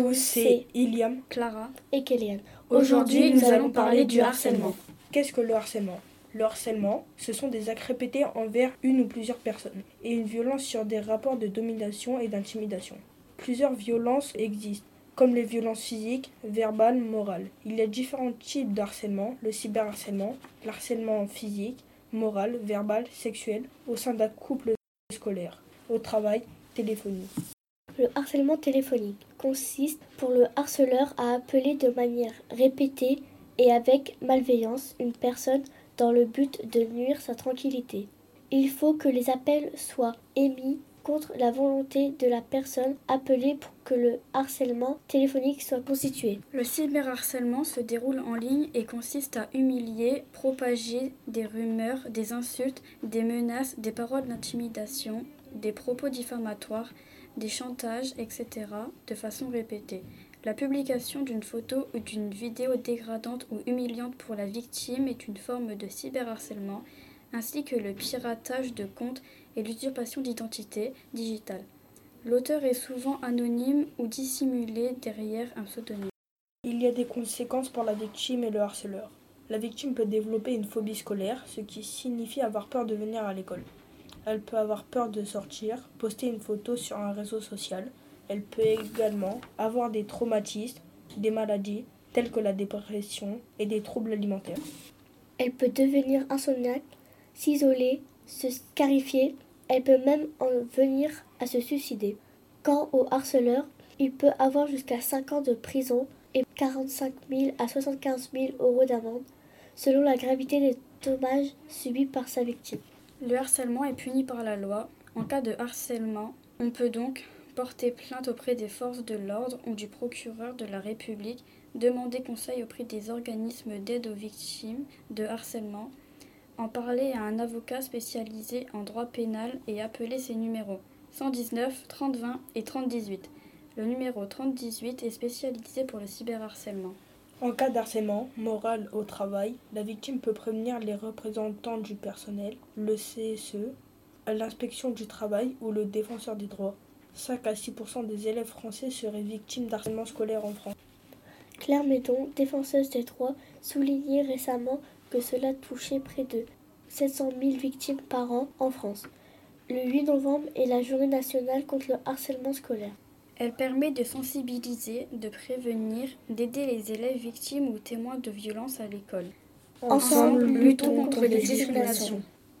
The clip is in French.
Marie, Iliam, Clara et Kéliane. Aujourd'hui, nous allons parler du harcèlement. Qu'est-ce que le harcèlement? Le harcèlement, ce sont des actes répétés envers une ou plusieurs personnes et une violence sur des rapports de domination et d'intimidation. Plusieurs violences existent, comme les violences physiques, verbales, morales. Il y a différents types de harcèlement, le cyberharcèlement, l'harcèlement physique, moral, verbal, sexuel, au sein d'un couple scolaire, au travail, téléphonique. Le harcèlement téléphonique consiste pour le harceleur à appeler de manière répétée et avec malveillance une personne dans le but de nuire sa tranquillité. Il faut que les appels soient émis contre la volonté de la personne appelée pour que le harcèlement téléphonique soit constitué. Le cyberharcèlement se déroule en ligne et consiste à humilier, propager des rumeurs, des insultes, des menaces, des paroles d'intimidation, des propos diffamatoires, des chantages, etc., de façon répétée. La publication d'une photo ou d'une vidéo dégradante ou humiliante pour la victime est une forme de cyberharcèlement, ainsi que le piratage de comptes et l'usurpation d'identité digitale. L'auteur est souvent anonyme ou dissimulé derrière un pseudonyme. Il y a des conséquences pour la victime et le harceleur. La victime peut développer une phobie scolaire, ce qui signifie avoir peur de venir à l'école. Elle peut avoir peur de sortir, poster une photo sur un réseau social. Elle peut également avoir des traumatismes, des maladies telles que la dépression et des troubles alimentaires. Elle peut devenir insomniaque, s'isoler, se scarifier, elle peut même en venir à se suicider. Quant au harceleur, il peut avoir jusqu'à 5 ans de prison et 45 000 à 75 000 euros d'amende, selon la gravité des dommages subis par sa victime. Le harcèlement est puni par la loi. En cas de harcèlement, on peut donc porter plainte auprès des forces de l'ordre ou du procureur de la République, demander conseil auprès des organismes d'aide aux victimes de harcèlement, en parler à un avocat spécialisé en droit pénal et appeler ses numéros 119, 3020 et 3018. Le numéro 3018 est spécialisé pour le cyberharcèlement. En cas d'harcèlement moral au travail, la victime peut prévenir les représentants du personnel, le CSE, l'inspection du travail ou le défenseur des droits. 5 à 6% des élèves français seraient victimes d'harcèlement scolaire en France. Claire Médon, défenseuse des droits, soulignait récemment que cela touchait près de 700 000 victimes par an en France. Le 8 novembre est la journée nationale contre le harcèlement scolaire. Elle permet de sensibiliser, de prévenir, d'aider les élèves victimes ou témoins de violences à l'école. Ensemble, luttons contre les discriminations.